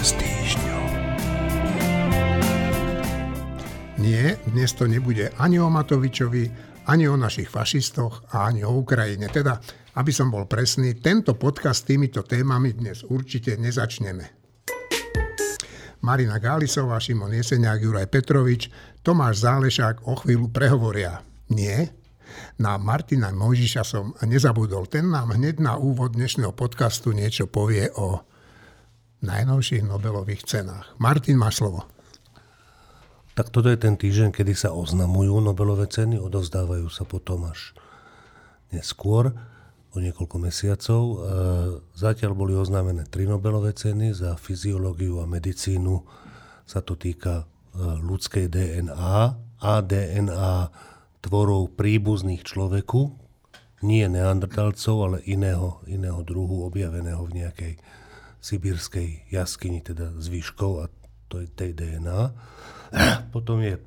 s týždňou. Nie, dnes to nebude ani o Matovičovi, ani o našich fašistoch a ani o Ukrajine. Teda, aby som bol presný, tento podcast s týmito témami dnes určite nezačneme. Marina Gálisová, Šimon Jeseniak, Juraj Petrovič, Tomáš Zálešák o chvíľu prehovoria. Nie, na Martina Mojžiša som nezabudol. Ten nám hneď na úvod dnešného podcastu niečo povie o najnovších Nobelových cenách. Martin, má slovo. Tak toto je ten týždeň, kedy sa oznamujú Nobelové ceny, odovzdávajú sa potom až neskôr, o niekoľko mesiacov. E, zatiaľ boli oznámené tri Nobelové ceny za fyziológiu a medicínu. Sa to týka e, ľudskej DNA a DNA tvorov príbuzných človeku, nie neandertalcov, ale iného, iného druhu objaveného v nejakej sibírskej jaskyni, teda z výškov a to je tej DNA. Potom je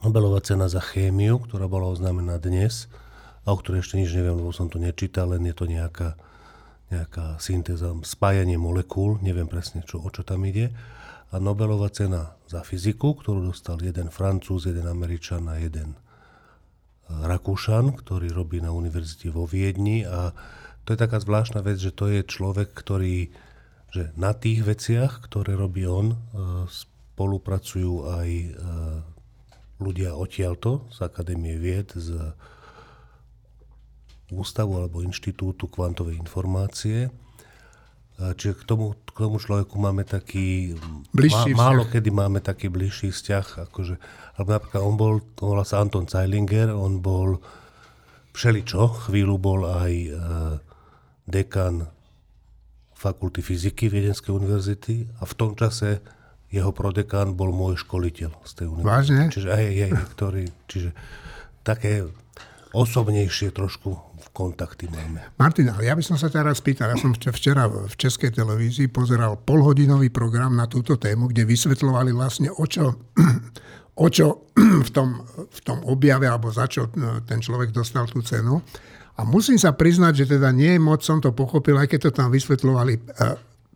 Nobelová cena za chémiu, ktorá bola oznámená dnes a o ktorej ešte nič neviem, lebo som to nečítal, len je to nejaká, nejaká syntéza, spájanie molekúl, neviem presne, čo, o čo tam ide. A Nobelová cena za fyziku, ktorú dostal jeden Francúz, jeden Američan a jeden Rakúšan, ktorý robí na univerzite vo Viedni a to je taká zvláštna vec, že to je človek, ktorý že na tých veciach, ktoré robí on, e, spolupracujú aj e, ľudia odtiaľto z Akadémie vied, z Ústavu alebo Inštitútu kvantovej informácie. E, čiže k tomu, k tomu človeku máme taký... Bližší má, málo kedy máme taký bližší vzťah. Akože, alebo napríklad on bol, on volá sa Anton Zeilinger, on bol všeličo, chvíľu bol aj e, dekan fakulty fyziky Viedenskej univerzity a v tom čase jeho prodekán bol môj školiteľ z tej univerzity. Vážne? Čiže aj, aj, ktorý, čiže také osobnejšie trošku v kontakty máme. Martin, ale ja by som sa teraz spýtal, ja som včera v Českej televízii pozeral polhodinový program na túto tému, kde vysvetľovali vlastne o čo, o čo v, tom, v tom objave, alebo za čo ten človek dostal tú cenu. A musím sa priznať, že teda nie moc som to pochopil, aj keď to tam vysvetľovali e,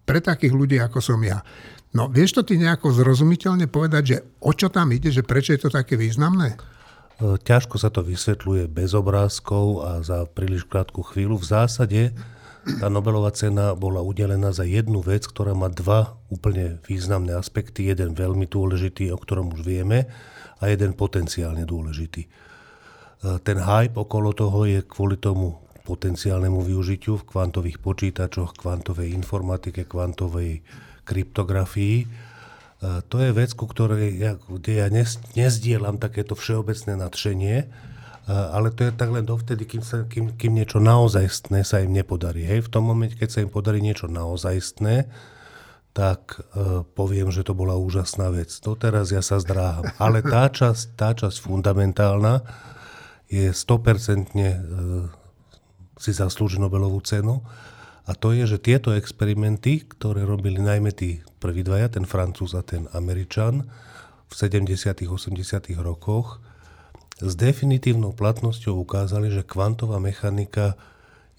pre takých ľudí, ako som ja. No vieš to ty nejako zrozumiteľne povedať, že o čo tam ide, že prečo je to také významné? E, ťažko sa to vysvetľuje bez obrázkov a za príliš krátku chvíľu. V zásade tá Nobelová cena bola udelená za jednu vec, ktorá má dva úplne významné aspekty. Jeden veľmi dôležitý, o ktorom už vieme, a jeden potenciálne dôležitý. E, ten hype okolo toho je kvôli tomu potenciálnemu využitiu v kvantových počítačoch, kvantovej informatike, kvantovej kryptografii. E, to je vec, ku ktorej kde ja nezdielam takéto všeobecné nadšenie, e, ale to je tak len dovtedy, kým, sa, kým, kým niečo naozajstné sa im nepodarí. Hej? V tom momente, keď sa im podarí niečo naozajstné, tak uh, poviem, že to bola úžasná vec. Doteraz ja sa zdráham. Ale tá časť, tá časť fundamentálna, je 100% e, si zaslúži Nobelovú cenu. A to je, že tieto experimenty, ktoré robili najmä tí prví dvaja, ten Francúz a ten Američan, v 70. 80. rokoch, s definitívnou platnosťou ukázali, že kvantová mechanika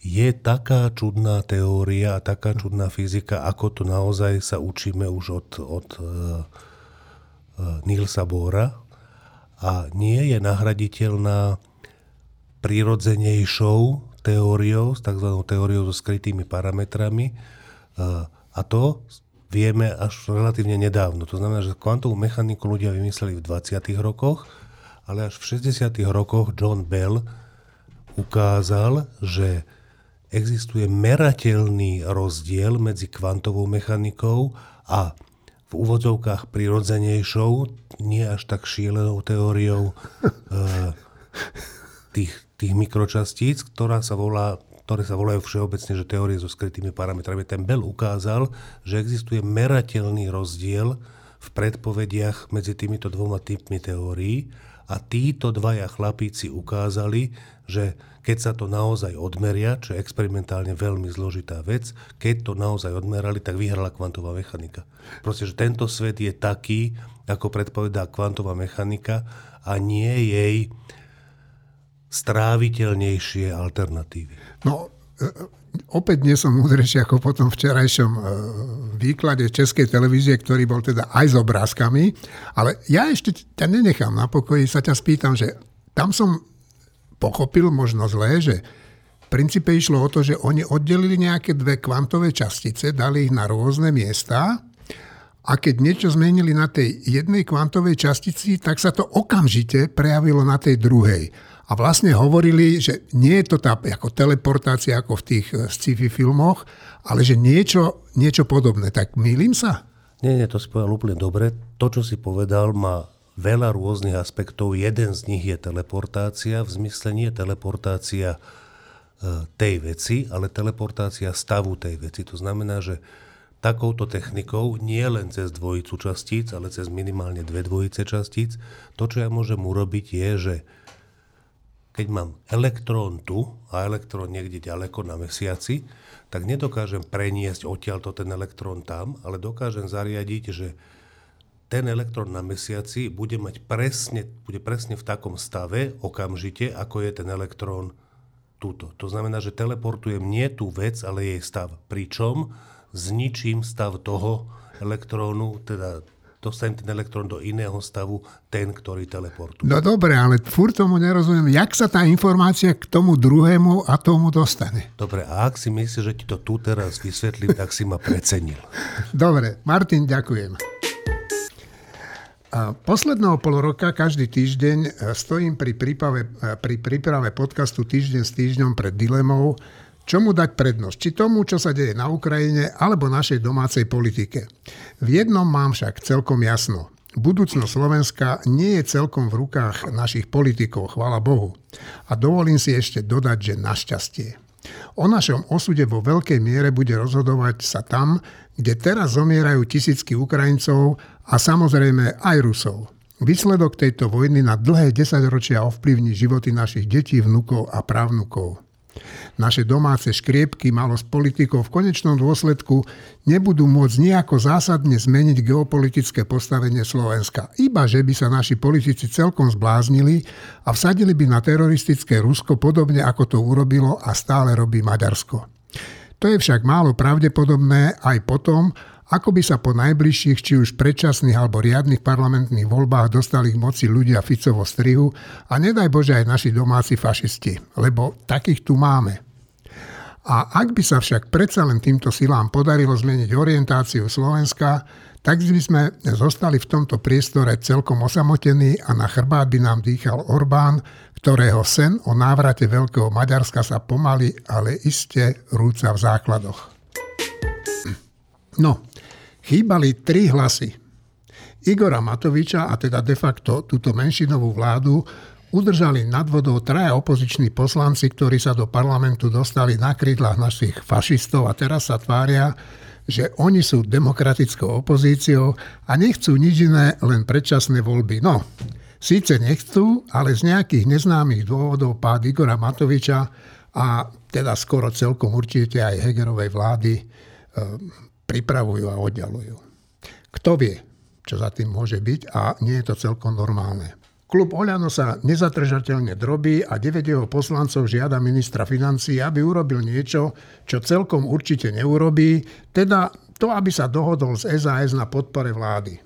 je taká čudná teória a taká čudná fyzika, ako to naozaj sa učíme už od, od uh, uh, Nielsa Bohra a nie je nahraditeľná prirodzenejšou teóriou, s tzv. teóriou so skrytými parametrami. A to vieme až relatívne nedávno. To znamená, že kvantovú mechaniku ľudia vymysleli v 20. rokoch, ale až v 60. rokoch John Bell ukázal, že existuje merateľný rozdiel medzi kvantovou mechanikou a v úvodzovkách prirodzenejšou, nie až tak šielenou teóriou e, tých tých mikročastíc, ktorá sa volá, ktoré sa volajú všeobecne, že teórie so skrytými parametrami. Ten Bell ukázal, že existuje merateľný rozdiel v predpovediach medzi týmito dvoma typmi teórií a títo dvaja chlapíci ukázali, že keď sa to naozaj odmeria, čo je experimentálne veľmi zložitá vec, keď to naozaj odmerali, tak vyhrala kvantová mechanika. Proste, že tento svet je taký, ako predpovedá kvantová mechanika a nie jej stráviteľnejšie alternatívy. No, opäť nie som múdrejší ako po tom včerajšom e, výklade Českej televízie, ktorý bol teda aj s obrázkami, ale ja ešte ťa nenechám na pokoji, sa ťa spýtam, že tam som pochopil možno zlé, že v princípe išlo o to, že oni oddelili nejaké dve kvantové častice, dali ich na rôzne miesta a keď niečo zmenili na tej jednej kvantovej častici, tak sa to okamžite prejavilo na tej druhej. A vlastne hovorili, že nie je to tá ako teleportácia ako v tých eh, sci-fi filmoch, ale že niečo, niečo podobné. Tak mýlim sa? Nie, nie, to si povedal úplne dobre. To, čo si povedal, má veľa rôznych aspektov. Jeden z nich je teleportácia. V zmysle nie teleportácia eh, tej veci, ale teleportácia stavu tej veci. To znamená, že takouto technikou nie len cez dvojicu častíc, ale cez minimálne dve dvojice častíc, to, čo ja môžem urobiť, je, že keď mám elektrón tu a elektrón niekde ďaleko na mesiaci, tak nedokážem preniesť odtiaľto ten elektrón tam, ale dokážem zariadiť, že ten elektrón na mesiaci bude mať presne, bude presne v takom stave okamžite, ako je ten elektrón túto. To znamená, že teleportujem nie tú vec, ale jej stav. Pričom zničím stav toho elektrónu, teda dostane ten elektrón do iného stavu, ten, ktorý teleportuje. No dobre, ale furt tomu nerozumiem. Jak sa tá informácia k tomu druhému atomu dostane? Dobre, a ak si myslíš, že ti to tu teraz vysvetlím, tak si ma precenil. Dobre, Martin, ďakujem. A posledného pol roka každý týždeň e, stojím pri príprave, e, pri príprave podcastu Týždeň s týždňom pred dilemou, Čomu dať prednosť? Či tomu, čo sa deje na Ukrajine, alebo našej domácej politike? V jednom mám však celkom jasno. Budúcnosť Slovenska nie je celkom v rukách našich politikov, chvála Bohu. A dovolím si ešte dodať, že našťastie. O našom osude vo veľkej miere bude rozhodovať sa tam, kde teraz zomierajú tisícky Ukrajincov a samozrejme aj Rusov. Výsledok tejto vojny na dlhé desaťročia ovplyvní životy našich detí, vnukov a právnukov. Naše domáce škriepky malo s politikou v konečnom dôsledku nebudú môcť nejako zásadne zmeniť geopolitické postavenie Slovenska. Iba, že by sa naši politici celkom zbláznili a vsadili by na teroristické Rusko podobne ako to urobilo a stále robí Maďarsko. To je však málo pravdepodobné aj potom, ako by sa po najbližších, či už predčasných alebo riadnych parlamentných voľbách dostali k moci ľudia Ficovo strihu a nedaj Bože aj naši domáci fašisti, lebo takých tu máme. A ak by sa však predsa len týmto silám podarilo zmeniť orientáciu Slovenska, tak by sme zostali v tomto priestore celkom osamotení a na chrbát by nám dýchal Orbán, ktorého sen o návrate Veľkého Maďarska sa pomaly, ale iste rúca v základoch. No, chýbali tri hlasy. Igora Matoviča, a teda de facto túto menšinovú vládu, udržali nad vodou traja opoziční poslanci, ktorí sa do parlamentu dostali na krídlach našich fašistov a teraz sa tvária, že oni sú demokratickou opozíciou a nechcú nič iné, len predčasné voľby. No, síce nechcú, ale z nejakých neznámych dôvodov pád Igora Matoviča a teda skoro celkom určite aj Hegerovej vlády pripravujú a oddialujú. Kto vie, čo za tým môže byť a nie je to celkom normálne. Klub Oľano sa nezatržateľne drobí a 9 jeho poslancov žiada ministra financí, aby urobil niečo, čo celkom určite neurobí, teda to, aby sa dohodol z SAS na podpore vlády.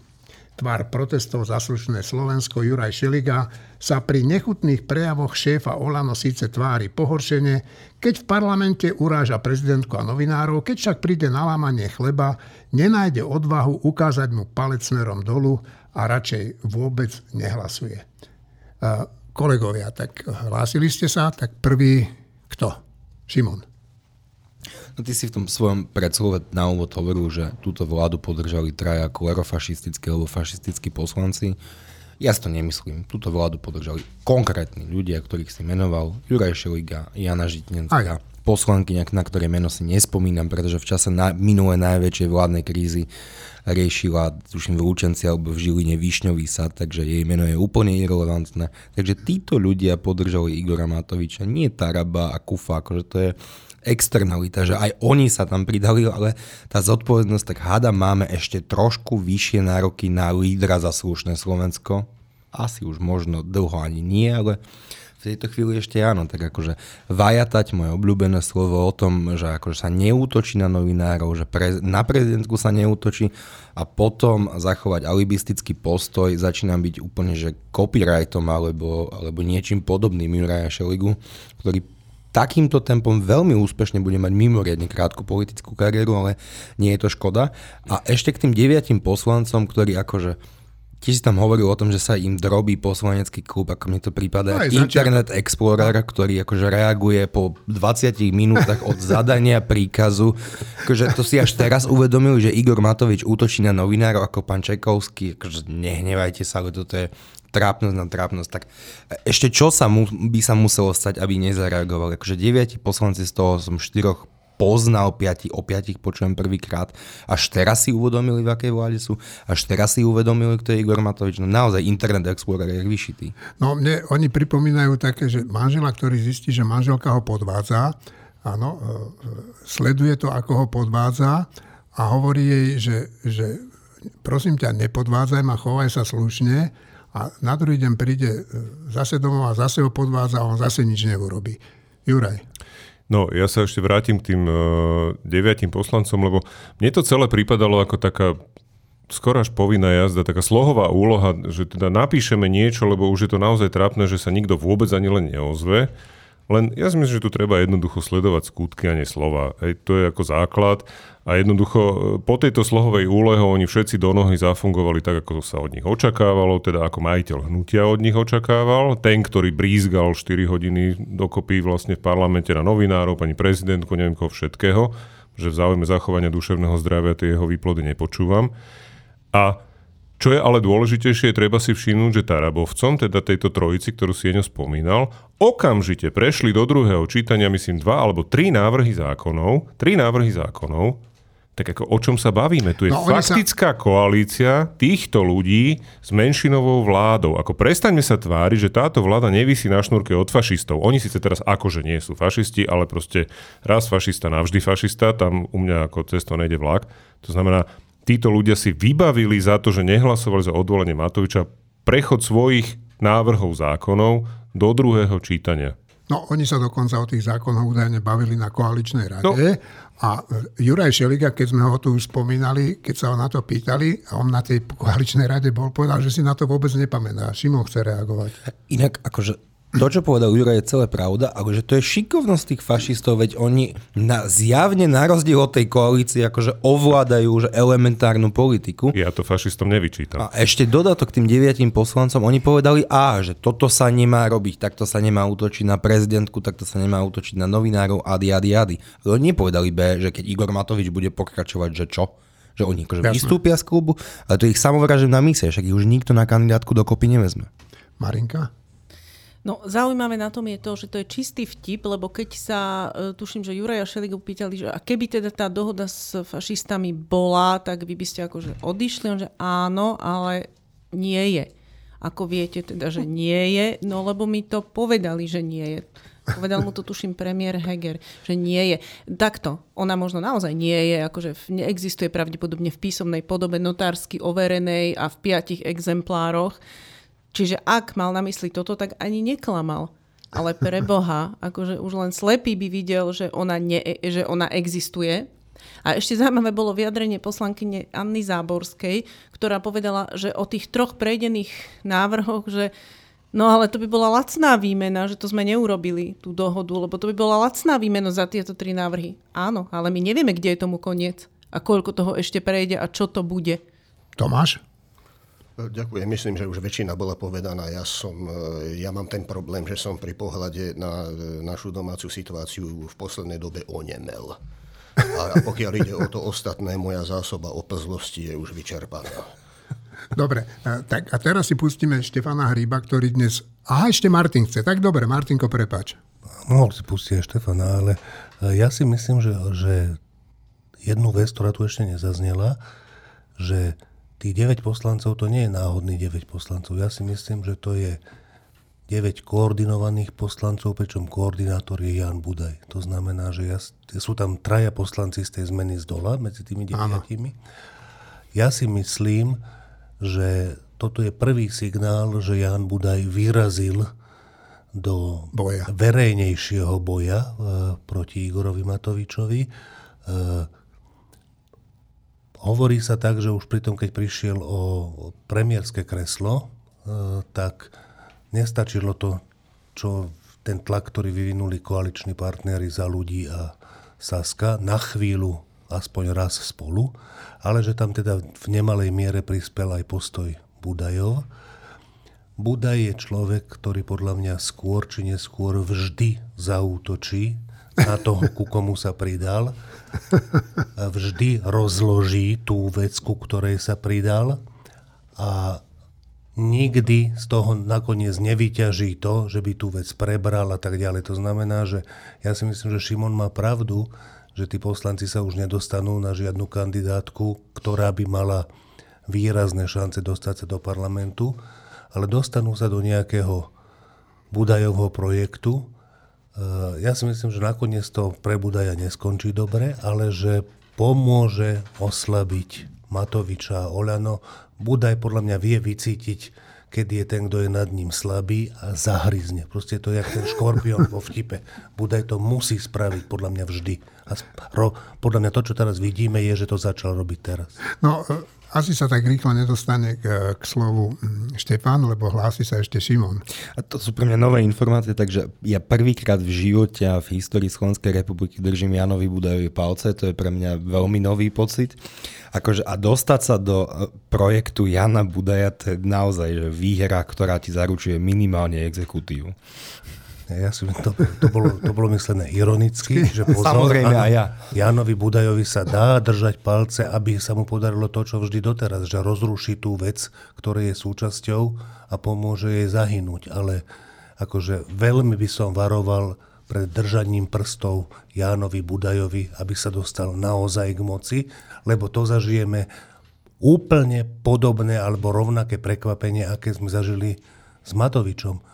Tvár protestov za slušné Slovensko Juraj Šeliga sa pri nechutných prejavoch šéfa Olano síce tvári pohoršene, keď v parlamente uráža prezidentku a novinárov, keď však príde na lámanie chleba, nenájde odvahu ukázať mu palec smerom dolu a radšej vôbec nehlasuje. Kolegovia, tak hlásili ste sa, tak prvý kto? Šimon. No ty si v tom svojom predslove na úvod hovoril, že túto vládu podržali traja klerofašistickí alebo fašistickí poslanci. Ja si to nemyslím. Túto vládu podržali konkrétni ľudia, ktorých si menoval Juraj Šeliga, Jana Žitnenská, poslankyňa, na ktoré meno si nespomínam, pretože v čase na, minulé najväčšej vládnej krízy riešila, tuším, v Lučenci alebo v Žiline Višňový sad, takže jej meno je úplne irrelevantné. Takže títo ľudia podržali Igora Matoviča, nie Taraba a Kufa, akože to je externalita, že aj oni sa tam pridali, ale tá zodpovednosť, tak hada máme ešte trošku vyššie nároky na lídra za slušné Slovensko. Asi už možno dlho ani nie, ale v tejto chvíli ešte áno, tak akože vajatať moje obľúbené slovo o tom, že akože sa neútočí na novinárov, že pre, na prezidentku sa neútočí a potom zachovať alibistický postoj začínam byť úplne, že copyrightom alebo, alebo niečím podobným Juraja Šeligu, ktorý takýmto tempom veľmi úspešne bude mať mimoriadne krátku politickú kariéru, ale nie je to škoda. A ešte k tým deviatim poslancom, ktorí akože Tiež si tam hovoril o tom, že sa im drobí poslanecký klub, ako mi to prípada. No, Internet začiat. Explorer, ktorý akože reaguje po 20 minútach od zadania príkazu. Akože to si až teraz uvedomili, že Igor Matovič útočí na novinárov ako pán Čekovský. Akože nehnevajte sa, ale toto je trápnosť na trápnosť. Tak ešte čo sa mu, by sa muselo stať, aby nezareagovali? Akože 9 poslanci z toho som 4 poznal piati, o piatich počujem prvýkrát. Až teraz si uvedomili, v akej vláde sú. Až teraz si uvedomili, kto je Igor Matovič. No naozaj Internet Explorer je vyšitý. No mne oni pripomínajú také, že manžela, ktorý zistí, že manželka ho podvádza, áno, e, sleduje to, ako ho podvádza a hovorí jej, že, že prosím ťa, nepodvádzaj ma, chovaj sa slušne a na druhý deň príde e, zase domov a zase ho podvádza a on zase nič neurobí. Juraj. No, ja sa ešte vrátim k tým uh, deviatim poslancom, lebo mne to celé prípadalo ako taká skoro až povinná jazda, taká slohová úloha, že teda napíšeme niečo, lebo už je to naozaj trápne, že sa nikto vôbec ani len neozve. Len ja si myslím, že tu treba jednoducho sledovať skutky a nie slova. Hej, to je ako základ a jednoducho e, po tejto slohovej úlehe oni všetci do nohy zafungovali tak, ako sa od nich očakávalo, teda ako majiteľ hnutia od nich očakával. Ten, ktorý brízgal 4 hodiny dokopy vlastne v parlamente na novinárov, pani prezidentku, neviem koho všetkého, že v záujme zachovania duševného zdravia tie jeho výplody nepočúvam. A čo je ale dôležitejšie, treba si všimnúť, že Tarabovcom, teda tejto trojici, ktorú si Jeňo spomínal, okamžite prešli do druhého čítania, myslím, dva alebo tri návrhy zákonov, tri návrhy zákonov, tak ako o čom sa bavíme? Tu je no, faktická sa... koalícia týchto ľudí s menšinovou vládou. Ako prestaňme sa tváriť, že táto vláda nevisí na šnúrke od fašistov. Oni síce teraz akože nie sú fašisti, ale proste raz fašista, navždy fašista, tam u mňa ako cesto nejde vlak. To znamená, títo ľudia si vybavili za to, že nehlasovali za odvolenie Matoviča prechod svojich návrhov zákonov do druhého čítania. No, oni sa dokonca o tých zákonoch údajne bavili na koaličnej rade. No. A Juraj Šeliga, keď sme ho tu už spomínali, keď sa ho na to pýtali, a on na tej koaličnej rade bol, povedal, že si na to vôbec nepamätá. Šimon chce reagovať. Inak, akože to, čo povedal Juraj, je celé pravda, ale že to je šikovnosť tých fašistov, veď oni na, zjavne na rozdiel od tej koalície akože ovládajú už elementárnu politiku. Ja to fašistom nevyčítam. A ešte dodatok k tým deviatim poslancom, oni povedali A, že toto sa nemá robiť, takto sa nemá útočiť na prezidentku, takto sa nemá útočiť na novinárov, ady, ady, ady. Ale oni nepovedali B, že keď Igor Matovič bude pokračovať, že čo? Že oni akože vystúpia z klubu, ale to ich samovražím na mise, však ich už nikto na kandidátku dokopy nevezme. Marinka? No zaujímavé na tom je to, že to je čistý vtip, lebo keď sa, e, tuším, že Juraja Šeligu pýtali, že a keby teda tá dohoda s fašistami bola, tak vy by ste akože odišli, on že áno, ale nie je. Ako viete teda, že nie je, no lebo mi to povedali, že nie je. Povedal mu to, tuším, premiér Heger, že nie je. Takto, ona možno naozaj nie je, akože neexistuje pravdepodobne v písomnej podobe notársky overenej a v piatich exemplároch Čiže ak mal na mysli toto, tak ani neklamal. Ale pre Boha, akože už len slepý by videl, že ona, ne, že ona existuje. A ešte zaujímavé bolo vyjadrenie poslankyne Anny Záborskej, ktorá povedala, že o tých troch prejdených návrhoch, že no ale to by bola lacná výmena, že to sme neurobili, tú dohodu, lebo to by bola lacná výmena za tieto tri návrhy. Áno, ale my nevieme, kde je tomu koniec a koľko toho ešte prejde a čo to bude. Tomáš? Ďakujem. Myslím, že už väčšina bola povedaná. Ja, som, e, ja mám ten problém, že som pri pohľade na e, našu domácu situáciu v poslednej dobe onemel. A pokiaľ ide o to ostatné, moja zásoba opezlosti je už vyčerpaná. Dobre, tak a teraz si pustíme Štefana Hríba, ktorý dnes... Aha, ešte Martin chce. Tak dobre, Martinko, prepač. Mohol si pustiť aj Štefana, ale ja si myslím, že, že jednu vec, ktorá tu ešte nezaznela, že tých 9 poslancov to nie je náhodný 9 poslancov. Ja si myslím, že to je 9 koordinovaných poslancov, pričom koordinátor je Jan Budaj. To znamená, že ja, sú tam traja poslanci z tej zmeny z dola medzi tými deviatimi. Ja si myslím, že toto je prvý signál, že Jan Budaj vyrazil do Boja. verejnejšieho boja e, proti Igorovi Matovičovi. E, hovorí sa tak, že už pri tom, keď prišiel o premiérske kreslo, e, tak nestačilo to, čo ten tlak, ktorý vyvinuli koaliční partnery za ľudí a Saska, na chvíľu aspoň raz spolu, ale že tam teda v nemalej miere prispel aj postoj Budajov. Budaj je človek, ktorý podľa mňa skôr či neskôr vždy zaútočí na toho, ku komu sa pridal. Vždy rozloží tú vec, ku ktorej sa pridal a nikdy z toho nakoniec nevyťaží to, že by tú vec prebral a tak ďalej. To znamená, že ja si myslím, že Šimon má pravdu, že tí poslanci sa už nedostanú na žiadnu kandidátku, ktorá by mala výrazné šance dostať sa do parlamentu ale dostanú sa do nejakého Budajovho projektu. E, ja si myslím, že nakoniec to pre Budaja neskončí dobre, ale že pomôže oslabiť Matoviča a Oľano. Budaj podľa mňa vie vycítiť, keď je ten, kto je nad ním slabý a zahryzne. Proste to je jak ten škorpión vo vtipe. Budaj to musí spraviť podľa mňa vždy. A ro, podľa mňa to, čo teraz vidíme, je, že to začal robiť teraz. No, asi sa tak rýchlo nedostane k, k slovu mm, Štefán, lebo hlási sa ešte Šimon. A to sú pre mňa nové informácie, takže ja prvýkrát v živote a v histórii Slovenskej republiky držím Janovi Budajovi palce, to je pre mňa veľmi nový pocit. Akože, a dostať sa do e, projektu Jana Budaja, to je naozaj že výhra, ktorá ti zaručuje minimálne exekutívu. Ja si, to, to, bolo, to bolo myslené ironicky, že pozor, Samozrejme aj ja. Jánovi Budajovi sa dá držať palce, aby sa mu podarilo to, čo vždy doteraz, že rozruší tú vec, ktorej je súčasťou a pomôže jej zahynúť. Ale akože veľmi by som varoval pred držaním prstov Jánovi Budajovi, aby sa dostal naozaj k moci, lebo to zažijeme úplne podobné alebo rovnaké prekvapenie, aké sme zažili s Matovičom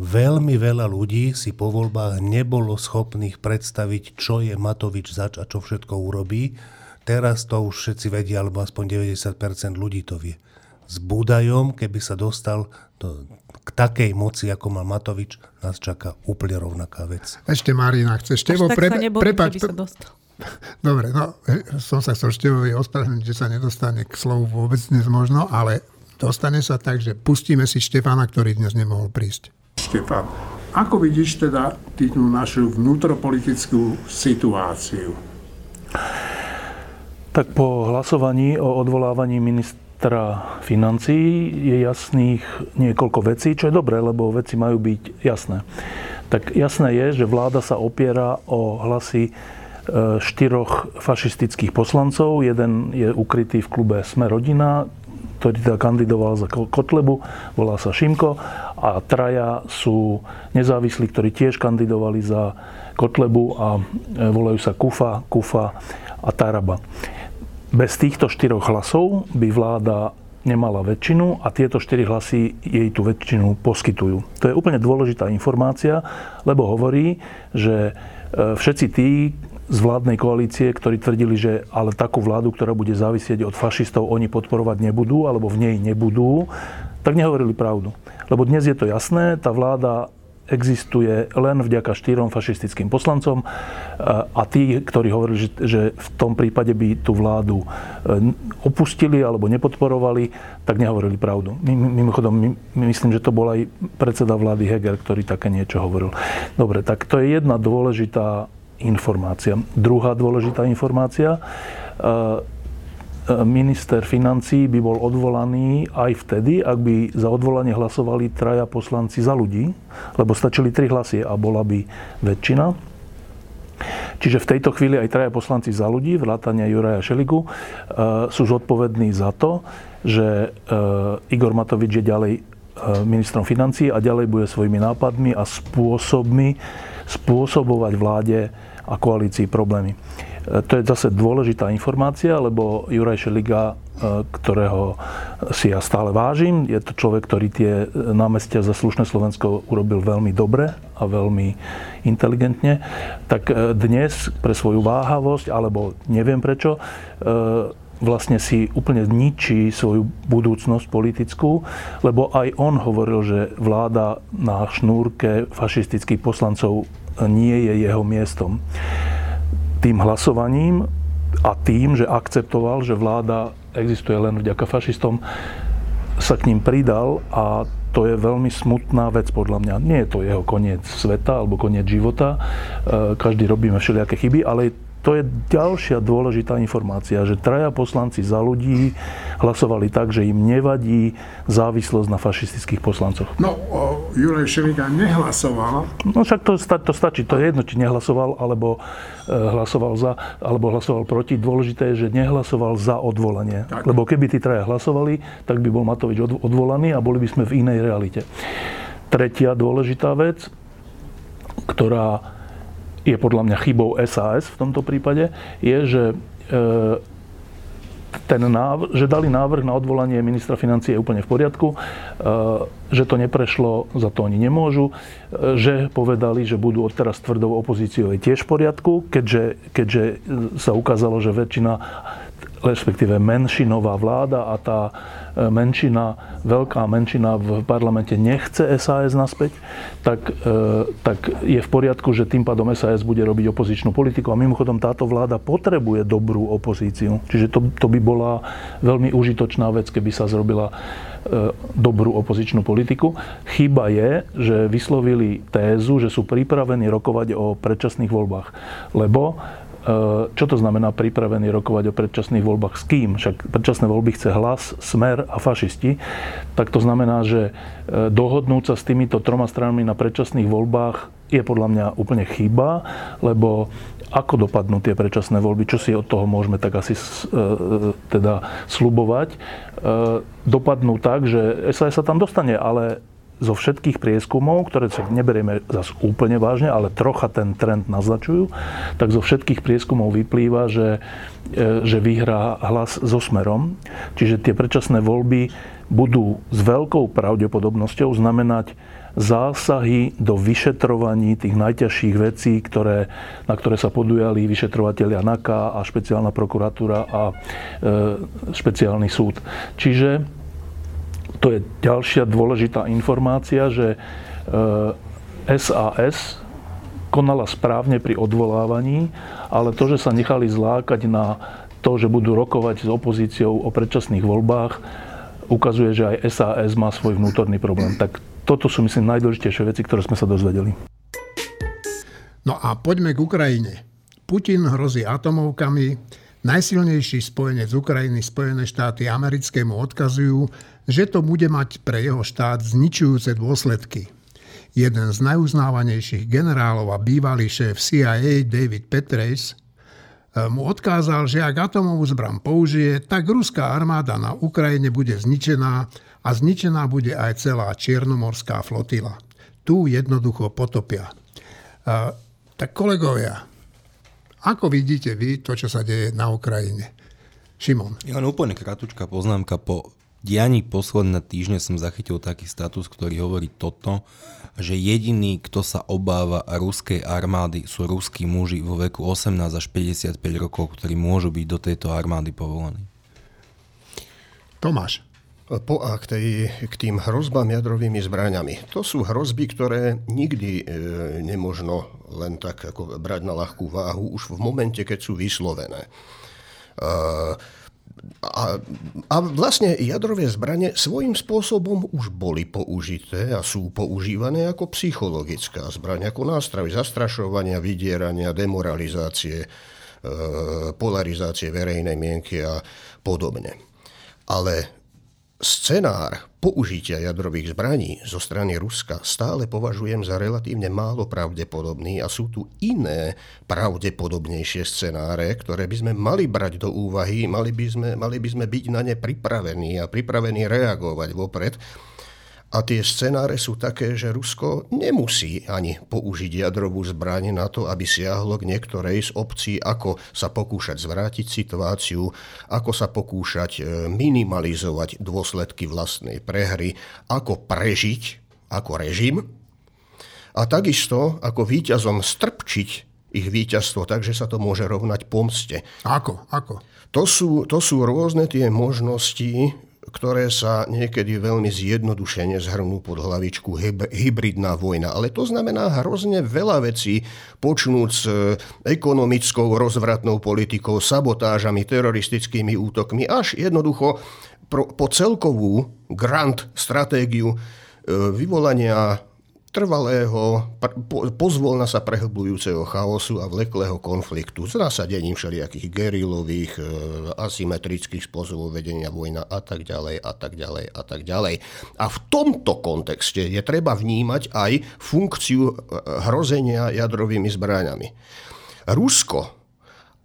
Veľmi veľa ľudí si po voľbách nebolo schopných predstaviť, čo je Matovič zač a čo všetko urobí. Teraz to už všetci vedia, alebo aspoň 90% ľudí to vie. S Budajom, keby sa dostal do, k takej moci, ako má Matovič, nás čaká úplne rovnaká vec. Ešte Marina, chceš Tevo pre, prepač, sa dostal. Dobre, no, som sa chcel Števovi ospravedlniť, že sa nedostane k slovu vôbec dnes možno, ale dostane sa tak, že pustíme si Štefána, ktorý dnes nemohol prísť. Štefan, ako vidíš teda tú našu vnútropolitickú situáciu? Tak po hlasovaní o odvolávaní ministra financí je jasných niekoľko vecí, čo je dobré, lebo veci majú byť jasné. Tak jasné je, že vláda sa opiera o hlasy e, štyroch fašistických poslancov. Jeden je ukrytý v klube Sme rodina, ktorý teda kandidoval za Kotlebu, volá sa Šimko a traja sú nezávislí, ktorí tiež kandidovali za Kotlebu a e, volajú sa Kufa, Kufa a Taraba. Bez týchto štyroch hlasov by vláda nemala väčšinu a tieto štyri hlasy jej tú väčšinu poskytujú. To je úplne dôležitá informácia, lebo hovorí, že e, všetci tí, z vládnej koalície, ktorí tvrdili, že ale takú vládu, ktorá bude závisieť od fašistov, oni podporovať nebudú, alebo v nej nebudú, tak nehovorili pravdu. Lebo dnes je to jasné, tá vláda existuje len vďaka štyrom fašistickým poslancom a tí, ktorí hovorili, že, v tom prípade by tú vládu e, opustili alebo nepodporovali, tak nehovorili pravdu. Mimochodom, my, myslím, že to bol aj predseda vlády Heger, ktorý také niečo hovoril. Dobre, tak to je jedna dôležitá informácia. Druhá dôležitá informácia. E, e, minister financí by bol odvolaný aj vtedy, ak by za odvolanie hlasovali traja poslanci za ľudí, lebo stačili tri hlasy a bola by väčšina. Čiže v tejto chvíli aj traja poslanci za ľudí, vrátania Juraja Šeligu, e, sú zodpovední za to, že Igor Matovič je ďalej ministrom financí a ďalej bude svojimi nápadmi a spôsobmi spôsobovať vláde a koalícii problémy. E, to je zase dôležitá informácia, lebo Juraj Šeliga, e, ktorého si ja stále vážim, je to človek, ktorý tie námestia za slušné Slovensko urobil veľmi dobre a veľmi inteligentne, tak e, dnes pre svoju váhavosť, alebo neviem prečo, vlastne si úplne zničí svoju budúcnosť politickú, lebo aj on hovoril, že vláda na šnúrke fašistických poslancov nie je jeho miestom. Tým hlasovaním a tým, že akceptoval, že vláda existuje len vďaka fašistom, sa k ním pridal a to je veľmi smutná vec podľa mňa. Nie je to jeho koniec sveta alebo koniec života. E, každý robíme všelijaké chyby, ale to je ďalšia dôležitá informácia, že traja poslanci za ľudí hlasovali tak, že im nevadí závislosť na fašistických poslancoch. No, Juraj Šeliga nehlasoval. No však to, to stačí, to je jedno, či nehlasoval, alebo e, hlasoval za, alebo hlasoval proti. Dôležité je, že nehlasoval za odvolanie. Tak. Lebo keby tí traja hlasovali, tak by bol Matovič odvolaný a boli by sme v inej realite. Tretia dôležitá vec, ktorá je podľa mňa chybou SAS v tomto prípade, je, že e, ten návr- že dali návrh na odvolanie ministra financie je úplne v poriadku, e, že to neprešlo, za to oni nemôžu, e, že povedali, že budú odteraz tvrdou opozíciou je tiež v poriadku, keďže, keďže sa ukázalo, že väčšina respektíve menšinová vláda a tá e, menšina, veľká menšina v parlamente nechce SAS naspäť, tak, e, tak je v poriadku, že tým pádom SAS bude robiť opozičnú politiku. A mimochodom táto vláda potrebuje dobrú opozíciu. Čiže to, to by bola veľmi užitočná vec, keby sa zrobila e, dobrú opozičnú politiku. Chyba je, že vyslovili tézu, že sú pripravení rokovať o predčasných voľbách. Lebo čo to znamená pripravený rokovať o predčasných voľbách s kým? Však predčasné voľby chce hlas, smer a fašisti. Tak to znamená, že eh, dohodnúť sa s týmito troma stranami na predčasných voľbách je podľa mňa úplne chyba, lebo ako dopadnú tie predčasné voľby, čo si od toho môžeme tak asi eh, teda slubovať. Dopadnú tak, že SAS sa tam dostane, ale zo všetkých prieskumov, ktoré sa neberieme zase úplne vážne, ale trocha ten trend naznačujú, tak zo všetkých prieskumov vyplýva, že, e, že vyhrá hlas so smerom. Čiže tie predčasné voľby budú s veľkou pravdepodobnosťou znamenať zásahy do vyšetrovaní tých najťažších vecí, ktoré, na ktoré sa podujali vyšetrovateľia NAKA a špeciálna prokuratúra a e, špeciálny súd. Čiže to je ďalšia dôležitá informácia, že SAS e, konala správne pri odvolávaní, ale to, že sa nechali zlákať na to, že budú rokovať s opozíciou o predčasných voľbách, ukazuje, že aj SAS má svoj vnútorný problém. Tak toto sú, myslím, najdôležitejšie veci, ktoré sme sa dozvedeli. No a poďme k Ukrajine. Putin hrozí atomovkami, najsilnejší spojenec Ukrajiny, Spojené štáty americké mu odkazujú, že to bude mať pre jeho štát zničujúce dôsledky. Jeden z najuznávanejších generálov a bývalý šéf CIA David Petrace eh, mu odkázal, že ak atomovú zbran použije, tak ruská armáda na Ukrajine bude zničená a zničená bude aj celá čiernomorská flotila. Tu jednoducho potopia. Eh, tak kolegovia, ako vidíte vy to, čo sa deje na Ukrajine? Šimon. Ja len úplne kratučká poznámka po dianí posledné týždne som zachytil taký status, ktorý hovorí toto, že jediný, kto sa obáva ruskej armády, sú ruskí muži vo veku 18 až 55 rokov, ktorí môžu byť do tejto armády povolaní. Tomáš. Po a k, tej, k tým hrozbám jadrovými zbraňami. To sú hrozby, ktoré nikdy e, nemožno len tak ako brať na ľahkú váhu už v momente, keď sú vyslovené. E, a, a vlastne jadrové zbranie svojím spôsobom už boli použité a sú používané ako psychologická zbraň, ako nástroj zastrašovania, vydierania, demoralizácie, e, polarizácie verejnej mienky a podobne. Ale Scenár použitia jadrových zbraní zo strany Ruska stále považujem za relatívne málo pravdepodobný a sú tu iné pravdepodobnejšie scenáre, ktoré by sme mali brať do úvahy, mali by sme, mali by sme byť na ne pripravení a pripravení reagovať vopred, a tie scenáre sú také, že Rusko nemusí ani použiť jadrovú zbraň na to, aby siahlo k niektorej z obcí, ako sa pokúšať zvrátiť situáciu, ako sa pokúšať e, minimalizovať dôsledky vlastnej prehry, ako prežiť ako režim a takisto ako víťazom strpčiť ich víťazstvo, takže sa to môže rovnať pomste. Ako? Ako? To sú, to sú rôzne tie možnosti, ktoré sa niekedy veľmi zjednodušene zhrnú pod hlavičku hybridná vojna. Ale to znamená hrozne veľa vecí, počnúť s e, ekonomickou rozvratnou politikou, sabotážami, teroristickými útokmi, až jednoducho po celkovú grant stratégiu e, vyvolania trvalého, pozvolna sa prehlbujúceho chaosu a vleklého konfliktu s nasadením všelijakých gerilových, e, asymetrických spôsobov vedenia vojna a tak ďalej a tak ďalej a tak ďalej. A v tomto kontexte je treba vnímať aj funkciu e, hrozenia jadrovými zbraňami. Rusko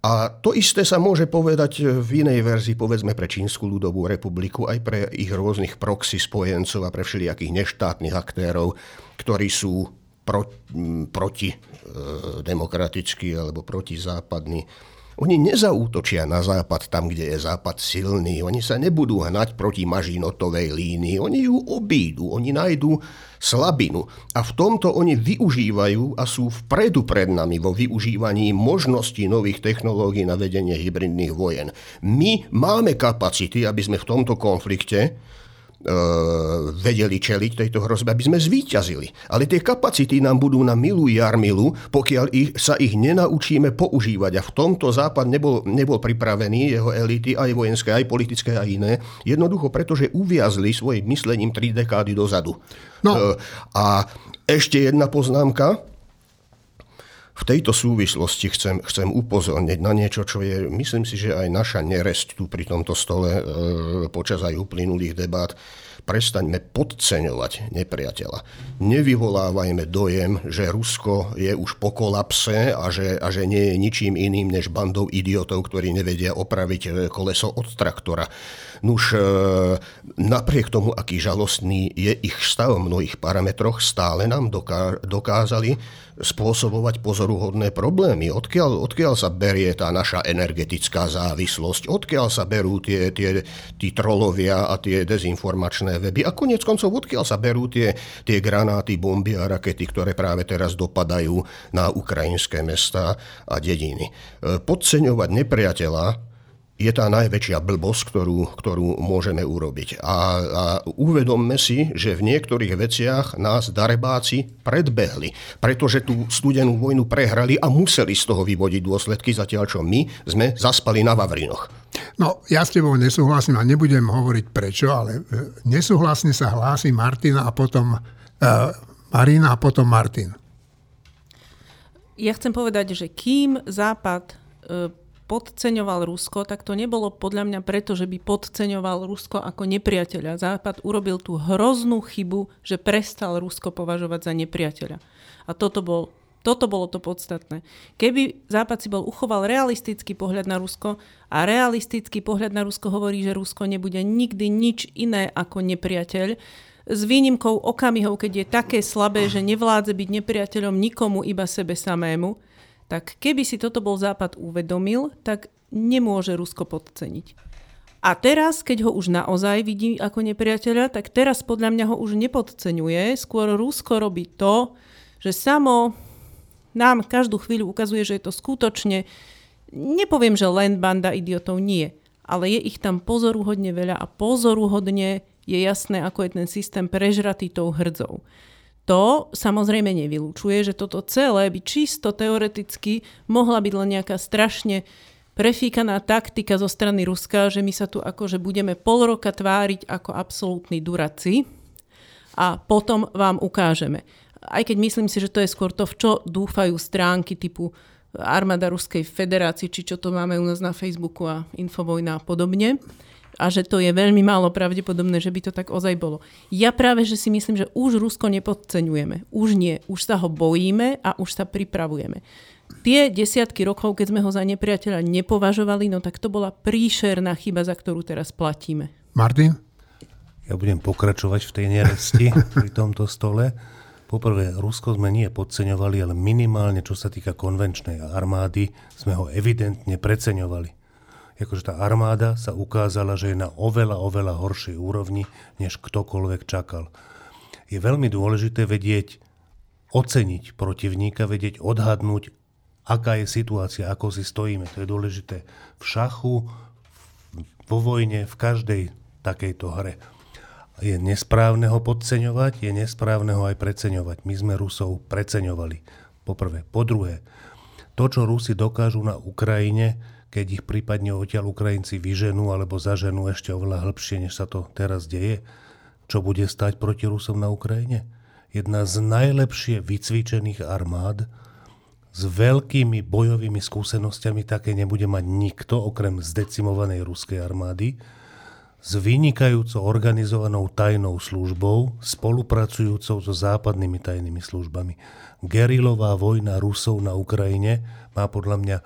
a to isté sa môže povedať v inej verzii, povedzme pre Čínsku ľudovú republiku, aj pre ich rôznych proxy spojencov a pre všelijakých neštátnych aktérov, ktorí sú pro, proti e, demokratickí alebo protizápadní. Oni nezaútočia na západ tam, kde je západ silný. Oni sa nebudú hnať proti mažinotovej línii. Oni ju obídu. Oni nájdú slabinu. A v tomto oni využívajú a sú vpredu pred nami vo využívaní možností nových technológií na vedenie hybridných vojen. My máme kapacity, aby sme v tomto konflikte vedeli čeliť tejto hrozbe, aby sme zvíťazili. Ale tie kapacity nám budú na milú jarmilu, pokiaľ ich, sa ich nenaučíme používať. A v tomto Západ nebol, nebol pripravený, jeho elity, aj vojenské, aj politické a iné, jednoducho preto, že uviazli svojim myslením tri dekády dozadu. No. E, a ešte jedna poznámka. V tejto súvislosti chcem, chcem upozorniť na niečo, čo je, myslím si, že aj naša neresť tu pri tomto stole e, počas aj uplynulých debát. Prestaňme podceňovať nepriateľa. Nevyvolávajme dojem, že Rusko je už po kolapse a že, a že nie je ničím iným než bandou idiotov, ktorí nevedia opraviť e, koleso od traktora. Nuž, e, napriek tomu, aký žalostný je ich stav v mnohých parametroch, stále nám doká- dokázali spôsobovať pozoruhodné problémy. Odkiaľ, odkiaľ sa berie tá naša energetická závislosť, odkiaľ sa berú tie, tie, tí trolovia a tie dezinformačné weby a konec koncov odkiaľ sa berú tie, tie granáty, bomby a rakety, ktoré práve teraz dopadajú na ukrajinské mesta a dediny. E, podceňovať nepriateľa je tá najväčšia blbosť, ktorú, ktorú môžeme urobiť. A, a uvedomme si, že v niektorých veciach nás darebáci predbehli, pretože tú studenú vojnu prehrali a museli z toho vyvodiť dôsledky, zatiaľ čo my sme zaspali na Vavrinoch. No, ja s tebou nesúhlasím a nebudem hovoriť prečo, ale e, nesúhlasne sa hlási Martina a potom uh, Marina a potom Martin. Ja chcem povedať, že kým Západ uh, podceňoval Rusko, tak to nebolo podľa mňa preto, že by podceňoval Rusko ako nepriateľa. Západ urobil tú hroznú chybu, že prestal Rusko považovať za nepriateľa. A toto, bol, toto bolo to podstatné. Keby Západ si bol uchoval realistický pohľad na Rusko a realistický pohľad na Rusko hovorí, že Rusko nebude nikdy nič iné ako nepriateľ, s výnimkou okamihov, keď je také slabé, že nevládze byť nepriateľom nikomu, iba sebe samému, tak keby si toto bol Západ uvedomil, tak nemôže Rusko podceniť. A teraz, keď ho už naozaj vidí ako nepriateľa, tak teraz podľa mňa ho už nepodceňuje. Skôr Rusko robí to, že samo nám každú chvíľu ukazuje, že je to skutočne, nepoviem, že len banda idiotov, nie. Ale je ich tam pozoruhodne veľa a pozoruhodne je jasné, ako je ten systém prežratý tou hrdzou. To samozrejme nevylučuje, že toto celé by čisto teoreticky mohla byť len nejaká strašne prefíkaná taktika zo strany Ruska, že my sa tu akože budeme pol roka tváriť ako absolútni duraci a potom vám ukážeme. Aj keď myslím si, že to je skôr to, v čo dúfajú stránky typu armáda Ruskej federácie, či čo to máme u nás na Facebooku a Infovojna a podobne a že to je veľmi málo pravdepodobné, že by to tak ozaj bolo. Ja práve, že si myslím, že už Rusko nepodceňujeme. Už nie. Už sa ho bojíme a už sa pripravujeme. Tie desiatky rokov, keď sme ho za nepriateľa nepovažovali, no tak to bola príšerná chyba, za ktorú teraz platíme. Martin? Ja budem pokračovať v tej neresti pri tomto stole. Poprvé, Rusko sme nie podceňovali, ale minimálne, čo sa týka konvenčnej armády, sme ho evidentne preceňovali akože tá armáda sa ukázala, že je na oveľa, oveľa horšej úrovni, než ktokoľvek čakal. Je veľmi dôležité vedieť oceniť protivníka, vedieť odhadnúť, aká je situácia, ako si stojíme. To je dôležité v šachu, vo vojne, v každej takejto hre. Je nesprávne ho podceňovať, je nesprávne ho aj preceňovať. My sme Rusov preceňovali. Poprvé. Po druhé, to, čo Rusi dokážu na Ukrajine, keď ich prípadne odtiaľ Ukrajinci vyženú alebo zaženú ešte oveľa hĺbšie, než sa to teraz deje, čo bude stať proti Rusom na Ukrajine? Jedna z najlepšie vycvičených armád s veľkými bojovými skúsenostiami také nebude mať nikto okrem zdecimovanej ruskej armády, s vynikajúco organizovanou tajnou službou, spolupracujúcou so západnými tajnými službami. Gerilová vojna Rusov na Ukrajine má podľa mňa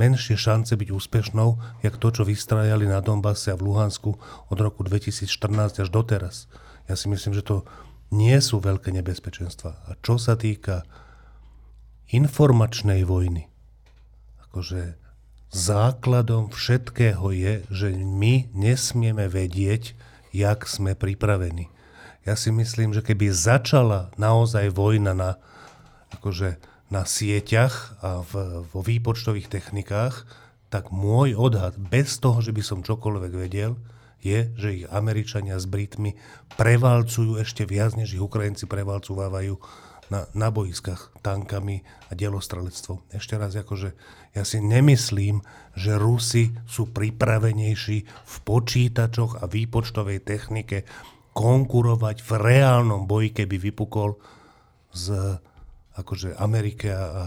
menšie šance byť úspešnou, jak to, čo vystrajali na Donbase a v Luhansku od roku 2014 až doteraz. Ja si myslím, že to nie sú veľké nebezpečenstva. A čo sa týka informačnej vojny, akože základom všetkého je, že my nesmieme vedieť, jak sme pripravení. Ja si myslím, že keby začala naozaj vojna na akože na sieťach a v, vo výpočtových technikách, tak môj odhad, bez toho, že by som čokoľvek vedel, je, že ich Američania s Britmi prevalcujú ešte viac, než ich Ukrajinci prevalcúvajú na, na boiskách tankami a delostrelectvom. Ešte raz, akože ja si nemyslím, že Rusi sú pripravenejší v počítačoch a výpočtovej technike konkurovať v reálnom boji, keby vypukol z akože Amerike a, a,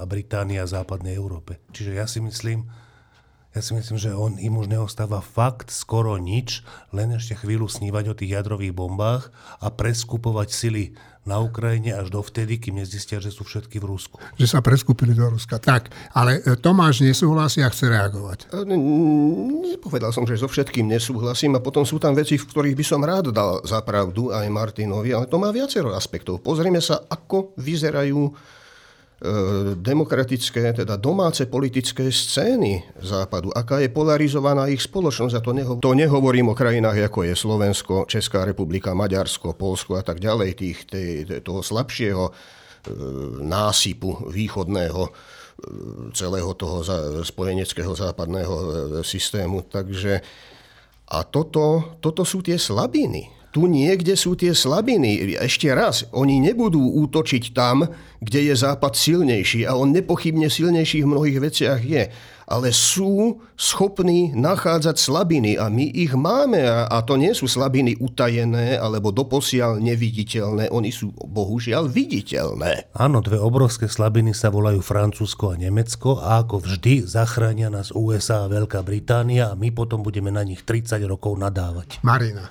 a Británia a západnej Európe. Čiže ja si myslím, ja si myslím, že on, im už neostáva fakt skoro nič, len ešte chvíľu snívať o tých jadrových bombách a preskupovať sily na Ukrajine až dovtedy, kým nezistia, že sú všetky v Rusku. Že sa preskúpili do Ruska. Tak, ale e, Tomáš nesúhlasí a chce reagovať. E, nepovedal som, že so všetkým nesúhlasím a potom sú tam veci, v ktorých by som rád dal za pravdu aj Martinovi, ale to má viacero aspektov. Pozrime sa, ako vyzerajú demokratické, teda domáce politické scény západu, aká je polarizovaná ich spoločnosť. A to, neho, to nehovorím o krajinách, ako je Slovensko, Česká republika, Maďarsko, Polsko a tak ďalej, tých, tej, toho slabšieho e, násypu východného e, celého toho spojeneckého západného systému. Takže a toto, toto sú tie slabiny tu niekde sú tie slabiny. Ešte raz, oni nebudú útočiť tam, kde je Západ silnejší a on nepochybne silnejší v mnohých veciach je. Ale sú schopní nachádzať slabiny a my ich máme a, to nie sú slabiny utajené alebo doposiaľ neviditeľné, oni sú bohužiaľ viditeľné. Áno, dve obrovské slabiny sa volajú Francúzsko a Nemecko a ako vždy zachránia nás USA a Veľká Británia a my potom budeme na nich 30 rokov nadávať. Marina.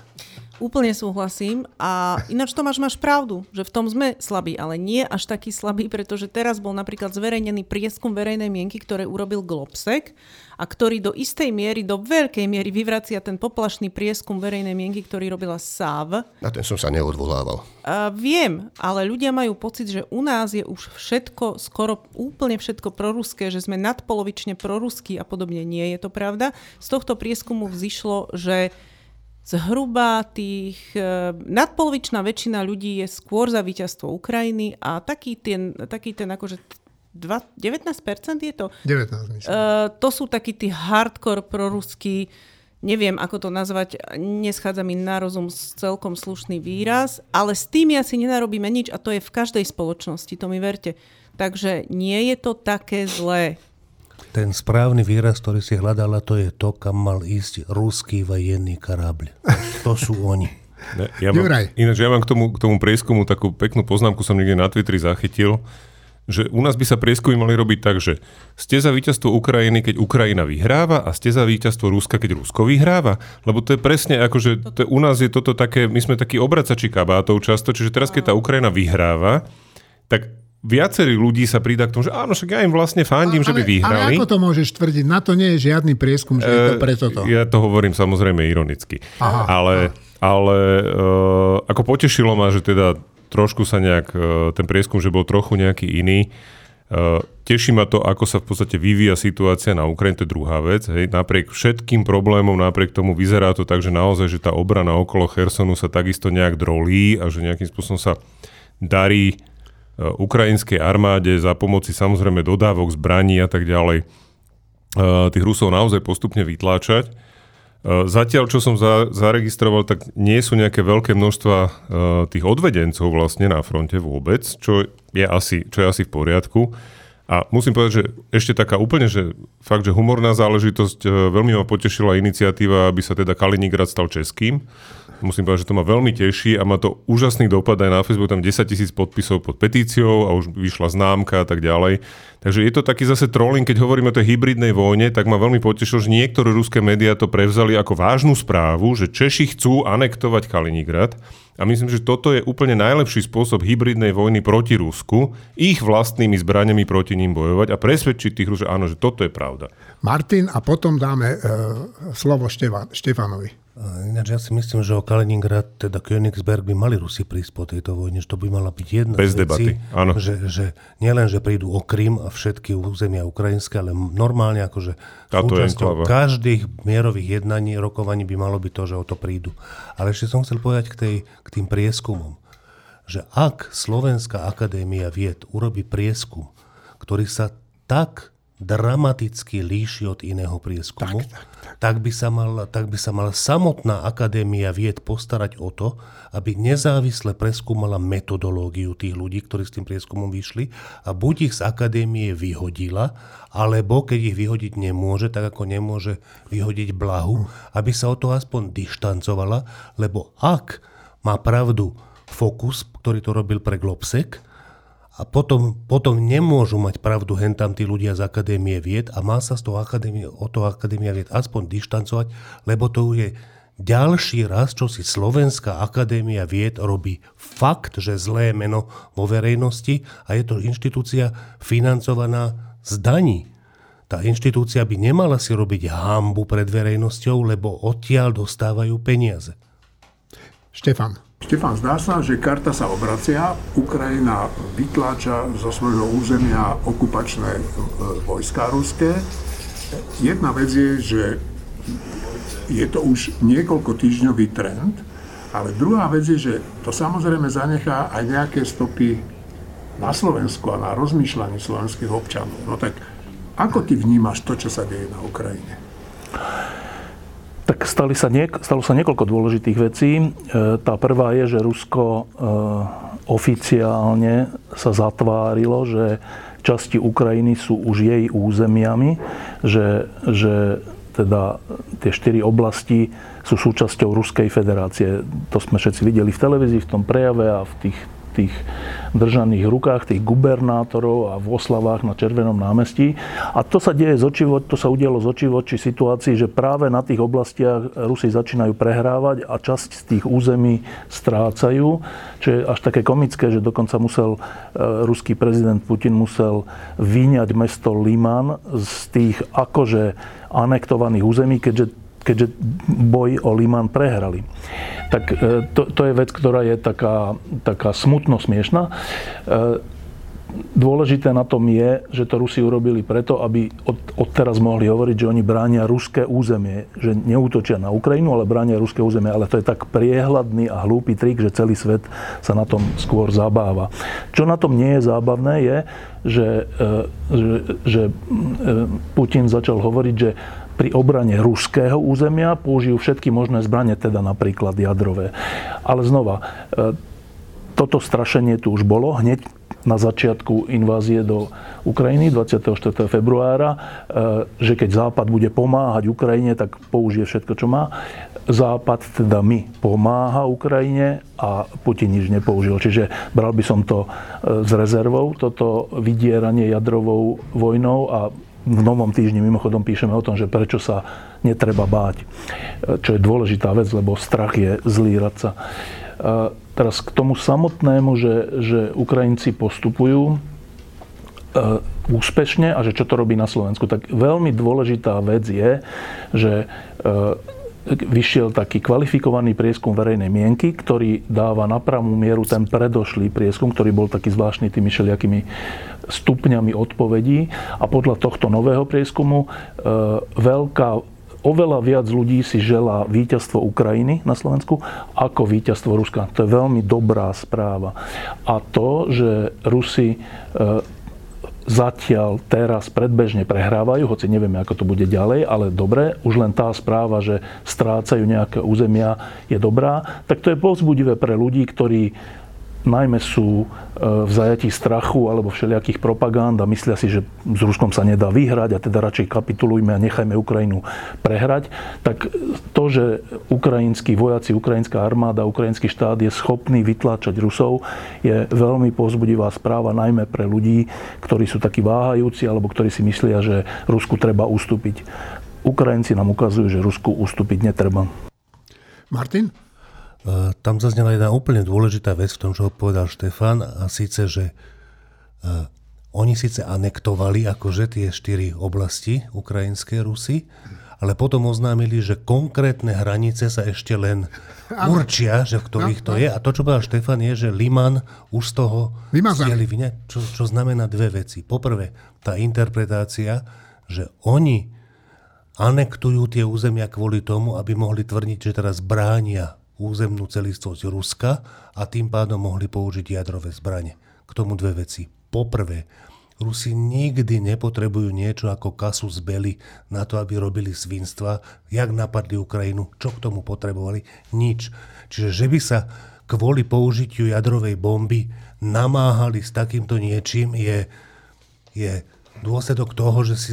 Úplne súhlasím a ináč Tomáš máš pravdu, že v tom sme slabí, ale nie až taký slabý, pretože teraz bol napríklad zverejnený prieskum verejnej mienky, ktoré urobil Globsec a ktorý do istej miery, do veľkej miery vyvracia ten poplašný prieskum verejnej mienky, ktorý robila SAV. Na ten som sa neodvolával. A viem, ale ľudia majú pocit, že u nás je už všetko, skoro úplne všetko proruské, že sme nadpolovične proruskí a podobne. Nie je to pravda. Z tohto prieskumu vzýšlo, že zhruba tých e, nadpolovičná väčšina ľudí je skôr za víťazstvo Ukrajiny a taký ten, taký ten akože 2, 19% je to? 19, myslím. Uh, to sú takí tí hardcore proruskí, neviem ako to nazvať, neschádza mi na rozum celkom slušný výraz, ale s tým asi nenarobíme nič a to je v každej spoločnosti, to mi verte. Takže nie je to také zlé. Ten správny výraz, ktorý si hľadala, to je to, kam mal ísť ruský vojenný karablь. To sú oni. Ne, ja mám, ináč ja mám k tomu, k tomu prieskumu takú peknú poznámku, som niekde na Twitteri zachytil, že u nás by sa prieskumy mali robiť tak, že ste za víťazstvo Ukrajiny, keď Ukrajina vyhráva a ste za víťazstvo Ruska, keď Rusko vyhráva. Lebo to je presne ako, že to, u nás je toto také, my sme takí obracači kabátov často, čiže teraz, keď tá Ukrajina vyhráva, tak viacerí ľudí sa pridá k tomu, že áno, však ja im vlastne fandím, ale, že by vyhrali. Ale ako to môžeš tvrdiť? Na to nie je žiadny prieskum, že je to e, preto to. Ja to hovorím samozrejme ironicky. Aha, ale aha. ale uh, ako potešilo ma, že teda trošku sa nejak, uh, ten prieskum, že bol trochu nejaký iný. Uh, teší ma to, ako sa v podstate vyvíja situácia na Ukrajine, to je druhá vec. Hej. Napriek všetkým problémom, napriek tomu vyzerá to tak, že naozaj, že tá obrana okolo Hersonu sa takisto nejak drolí a že nejakým spôsobom sa darí ukrajinskej armáde za pomoci samozrejme dodávok zbraní a tak ďalej tých Rusov naozaj postupne vytláčať. Zatiaľ, čo som za, zaregistroval, tak nie sú nejaké veľké množstva tých odvedencov vlastne na fronte vôbec, čo je asi, čo je asi v poriadku. A musím povedať, že ešte taká úplne, že fakt, že humorná záležitosť, veľmi ma potešila iniciatíva, aby sa teda Kaliningrad stal českým. Musím povedať, že to ma veľmi teší a má to úžasný dopad aj na Facebook, tam 10 tisíc podpisov pod petíciou a už vyšla známka a tak ďalej. Takže je to taký zase trolling, keď hovoríme o tej hybridnej vojne, tak ma veľmi potešilo, že niektoré ruské médiá to prevzali ako vážnu správu, že Češi chcú anektovať Kaliningrad. A myslím, že toto je úplne najlepší spôsob hybridnej vojny proti Rusku, ich vlastnými zbraniami proti ním bojovať a presvedčiť tých že áno, že toto je pravda. Martin a potom dáme e, slovo Štefan, Štefanovi. Ináč ja si myslím, že o Kaliningrad, teda Königsberg by mali Rusi prísť po tejto vojne, že to by mala byť jedna Bez z debaty, áno. Že, že nielen, že prídu o Krym a všetky územia ukrajinské, ale normálne akože súčasťou každých mierových jednaní, rokovaní by malo byť to, že o to prídu. Ale ešte som chcel povedať k, tej, k tým prieskumom, že ak Slovenská akadémia vied urobí prieskum, ktorý sa tak dramaticky líši od iného prieskumu, tak, tak, tak. Tak, by sa mal, tak by sa mala samotná akadémia vied postarať o to, aby nezávisle preskúmala metodológiu tých ľudí, ktorí s tým prieskumom vyšli a buď ich z akadémie vyhodila, alebo keď ich vyhodiť nemôže, tak ako nemôže vyhodiť blahu, aby sa o to aspoň dištancovala, lebo ak má pravdu Fokus, ktorý to robil pre Globsek, a potom, potom nemôžu mať pravdu hen tam tí ľudia z Akadémie vied a má sa z toho akadémie, o toho Akadémia vied aspoň dištancovať, lebo to je ďalší raz, čo si Slovenská akadémia vied robí fakt, že zlé meno vo verejnosti a je to inštitúcia financovaná z daní. Tá inštitúcia by nemala si robiť hambu pred verejnosťou, lebo odtiaľ dostávajú peniaze. Štefan. Štefan, zdá sa, že karta sa obracia, Ukrajina vytláča zo svojho územia okupačné e, vojská ruské. Jedna vec je, že je to už niekoľko týždňový trend, ale druhá vec je, že to samozrejme zanechá aj nejaké stopy na Slovensku a na rozmýšľaní slovenských občanov. No tak ako ty vnímaš to, čo sa deje na Ukrajine? Tak stali sa niek- stalo sa niekoľko dôležitých vecí. E, tá prvá je, že Rusko e, oficiálne sa zatvárilo, že časti Ukrajiny sú už jej územiami, že, že teda tie štyri oblasti sú súčasťou Ruskej federácie. To sme všetci videli v televízii, v tom prejave a v tých tých držaných rukách tých gubernátorov a v oslavách na Červenom námestí. A to sa deje z očivo, to sa udialo z očivo, či situácii, že práve na tých oblastiach Rusi začínajú prehrávať a časť z tých území strácajú, čo je až také komické, že dokonca musel e, ruský prezident Putin musel vyňať mesto Liman z tých akože anektovaných území, keďže keďže boj o Liman prehrali. Tak e, to, to je vec, ktorá je taká, taká smutno smiešná. E, dôležité na tom je, že to Rusi urobili preto, aby od, odteraz mohli hovoriť, že oni bránia ruské územie, že neútočia na Ukrajinu, ale bránia ruské územie. Ale to je tak priehľadný a hlúpy trik, že celý svet sa na tom skôr zabáva. Čo na tom nie je zábavné je, že, e, že, že Putin začal hovoriť, že pri obrane ruského územia použijú všetky možné zbranie, teda napríklad jadrové. Ale znova, e, toto strašenie tu už bolo hneď na začiatku invázie do Ukrajiny 24. februára, e, že keď Západ bude pomáhať Ukrajine, tak použije všetko, čo má. Západ teda my pomáha Ukrajine a Putin nič nepoužil. Čiže bral by som to e, s rezervou, toto vydieranie jadrovou vojnou a v novom týždni mimochodom píšeme o tom, že prečo sa netreba báť. Čo je dôležitá vec, lebo strach je zlý radca. Teraz k tomu samotnému, že, že Ukrajinci postupujú e, úspešne a že čo to robí na Slovensku. Tak veľmi dôležitá vec je, že e, vyšiel taký kvalifikovaný prieskum verejnej mienky, ktorý dáva na pravú mieru ten predošlý prieskum, ktorý bol taký zvláštny tými všelijakými stupňami odpovedí. A podľa tohto nového prieskumu e, veľká oveľa viac ľudí si želá víťazstvo Ukrajiny na Slovensku ako víťazstvo Ruska. To je veľmi dobrá správa. A to, že Rusi e, zatiaľ teraz predbežne prehrávajú, hoci nevieme, ako to bude ďalej, ale dobre, už len tá správa, že strácajú nejaké územia, je dobrá, tak to je povzbudivé pre ľudí, ktorí najmä sú e, v zajatí strachu alebo všelijakých propagand a myslia si, že s Ruskom sa nedá vyhrať a teda radšej kapitulujme a nechajme Ukrajinu prehrať, tak to, že ukrajinskí vojaci, ukrajinská armáda, ukrajinský štát je schopný vytláčať Rusov, je veľmi povzbudivá správa najmä pre ľudí, ktorí sú takí váhajúci alebo ktorí si myslia, že Rusku treba ustúpiť. Ukrajinci nám ukazujú, že Rusku ustúpiť netreba. Martin? E, tam zaznela jedna úplne dôležitá vec v tom, čo povedal Štefan, a síce, že uh, oni síce anektovali akože tie štyri oblasti ukrajinské Rusy, ale potom oznámili, že konkrétne hranice sa ešte len určia, že v ktorých to je. A to, čo povedal Štefan, je, že Liman už z toho stieli vyňať, čo, čo znamená dve veci. Poprvé, tá interpretácia, že oni anektujú tie územia kvôli tomu, aby mohli tvrdiť, že teraz bránia územnú celistvosť Ruska a tým pádom mohli použiť jadrové zbranie. K tomu dve veci. Poprvé, Rusi nikdy nepotrebujú niečo ako kasu z bely na to, aby robili svinstva. Jak napadli Ukrajinu? Čo k tomu potrebovali? Nič. Čiže že by sa kvôli použitiu jadrovej bomby namáhali s takýmto niečím je, je dôsledok toho, že si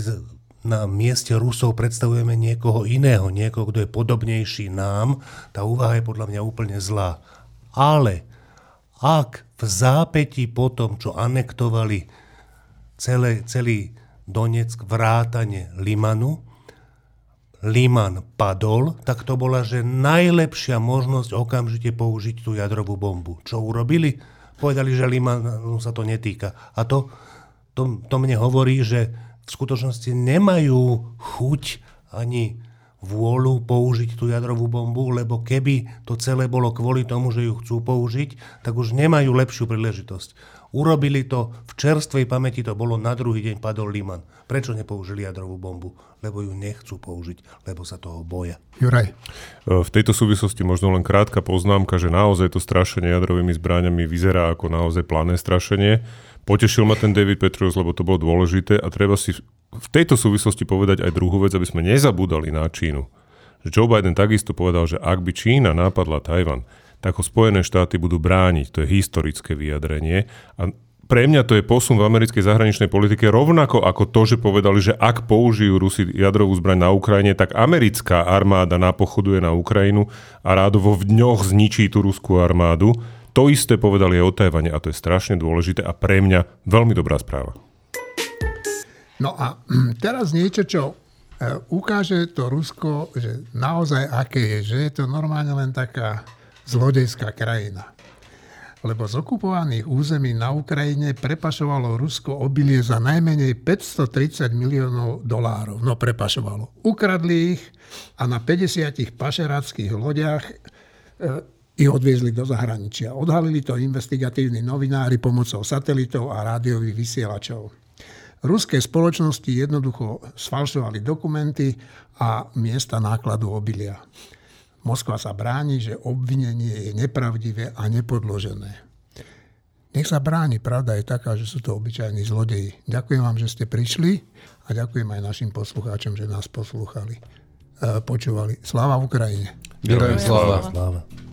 na mieste Rusov predstavujeme niekoho iného, niekoho, kto je podobnejší nám, tá úvaha je podľa mňa úplne zlá. Ale ak v zápäti po tom, čo anektovali celé, celý Donetsk vrátane Limanu, Liman padol, tak to bola, že najlepšia možnosť okamžite použiť tú jadrovú bombu. Čo urobili? Povedali, že Limanu sa to netýka. A to, to, to mne hovorí, že v skutočnosti nemajú chuť ani vôľu použiť tú jadrovú bombu, lebo keby to celé bolo kvôli tomu, že ju chcú použiť, tak už nemajú lepšiu príležitosť. Urobili to, v čerstvej pamäti to bolo, na druhý deň padol Liman. Prečo nepoužili jadrovú bombu? Lebo ju nechcú použiť, lebo sa toho boja. Juraj. E, v tejto súvislosti možno len krátka poznámka, že naozaj to strašenie jadrovými zbraniami vyzerá ako naozaj plané strašenie Potešil ma ten David Petrus, lebo to bolo dôležité a treba si v tejto súvislosti povedať aj druhú vec, aby sme nezabúdali na Čínu. Joe Biden takisto povedal, že ak by Čína nápadla Tajvan, tak ho Spojené štáty budú brániť. To je historické vyjadrenie. A pre mňa to je posun v americkej zahraničnej politike rovnako ako to, že povedali, že ak použijú Rusi jadrovú zbraň na Ukrajine, tak americká armáda napochoduje na Ukrajinu a rádo vo dňoch zničí tú ruskú armádu. To isté povedali aj o Tajvane a to je strašne dôležité a pre mňa veľmi dobrá správa. No a teraz niečo, čo e, ukáže to Rusko, že naozaj aké je, že je to normálne len taká zlodejská krajina. Lebo z okupovaných území na Ukrajine prepašovalo Rusko obilie za najmenej 530 miliónov dolárov. No prepašovalo. Ukradli ich a na 50 pašeráckých loďach e, ich odviezli do zahraničia. Odhalili to investigatívni novinári pomocou satelitov a rádiových vysielačov. Ruské spoločnosti jednoducho sfalšovali dokumenty a miesta nákladu obilia. Moskva sa bráni, že obvinenie je nepravdivé a nepodložené. Nech sa bráni, pravda je taká, že sú to obyčajní zlodeji. Ďakujem vám, že ste prišli a ďakujem aj našim poslucháčom, že nás poslúchali. E, počúvali. Sláva Ukrajine. Ďakujem, sláva. Sláva.